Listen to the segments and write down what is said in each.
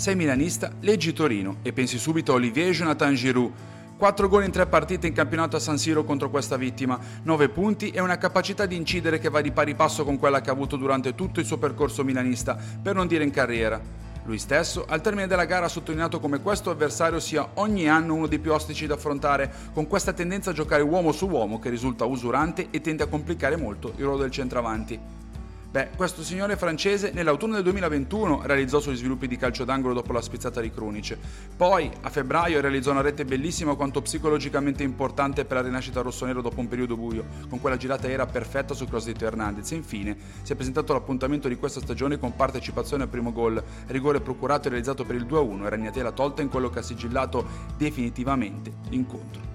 Sei milanista, leggi Torino e pensi subito a Olivier Jonathan Giroud. 4 gol in 3 partite in campionato a San Siro contro questa vittima, 9 punti e una capacità di incidere che va di pari passo con quella che ha avuto durante tutto il suo percorso milanista, per non dire in carriera. Lui stesso, al termine della gara, ha sottolineato come questo avversario sia ogni anno uno dei più ostici da affrontare, con questa tendenza a giocare uomo su uomo che risulta usurante e tende a complicare molto il ruolo del centravanti. Beh, questo signore francese nell'autunno del 2021 realizzò sugli sviluppi di calcio d'angolo dopo la spizzata di Crunice. Poi, a febbraio, realizzò una rete bellissima quanto psicologicamente importante per la rinascita rossonero dopo un periodo buio, con quella girata era perfetta su cross di Hernandez. E infine, si è presentato l'appuntamento di questa stagione con partecipazione al primo gol, rigore procurato e realizzato per il 2-1 e Ragnatela tolta in quello che ha sigillato definitivamente l'incontro.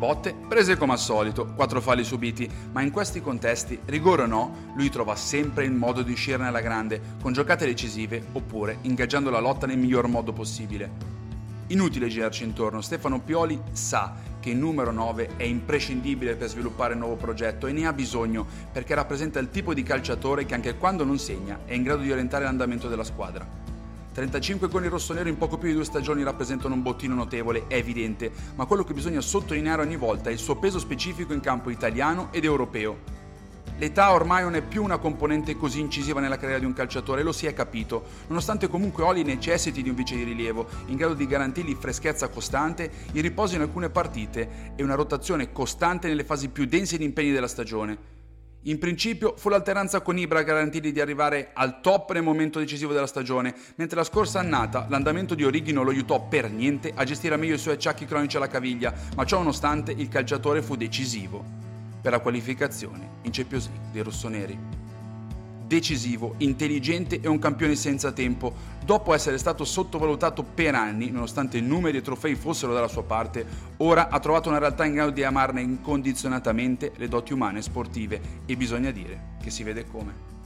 Botte prese come al solito, quattro falli subiti, ma in questi contesti, rigore o no, lui trova sempre il modo di uscirne alla grande, con giocate decisive oppure ingaggiando la lotta nel miglior modo possibile. Inutile girarci intorno, Stefano Pioli sa che il numero 9 è imprescindibile per sviluppare il nuovo progetto e ne ha bisogno perché rappresenta il tipo di calciatore che anche quando non segna è in grado di orientare l'andamento della squadra. 35 con il rossonero in poco più di due stagioni rappresentano un bottino notevole, è evidente, ma quello che bisogna sottolineare ogni volta è il suo peso specifico in campo italiano ed europeo. L'età ormai non è più una componente così incisiva nella carriera di un calciatore, lo si è capito, nonostante comunque Oli necessiti di un vice di rilievo, in grado di garantirgli freschezza costante, il riposo in alcune partite e una rotazione costante nelle fasi più dense di impegni della stagione. In principio fu l'alternanza con Ibra a garantirgli di arrivare al top nel momento decisivo della stagione, mentre la scorsa annata l'andamento di Orighi non lo aiutò per niente a gestire meglio i suoi acciacchi cronici alla caviglia, ma ciò nonostante il calciatore fu decisivo per la qualificazione in Champions League dei rossoneri decisivo, intelligente e un campione senza tempo. Dopo essere stato sottovalutato per anni, nonostante numeri e trofei fossero dalla sua parte, ora ha trovato una realtà in grado di amarne incondizionatamente le doti umane e sportive e bisogna dire che si vede come.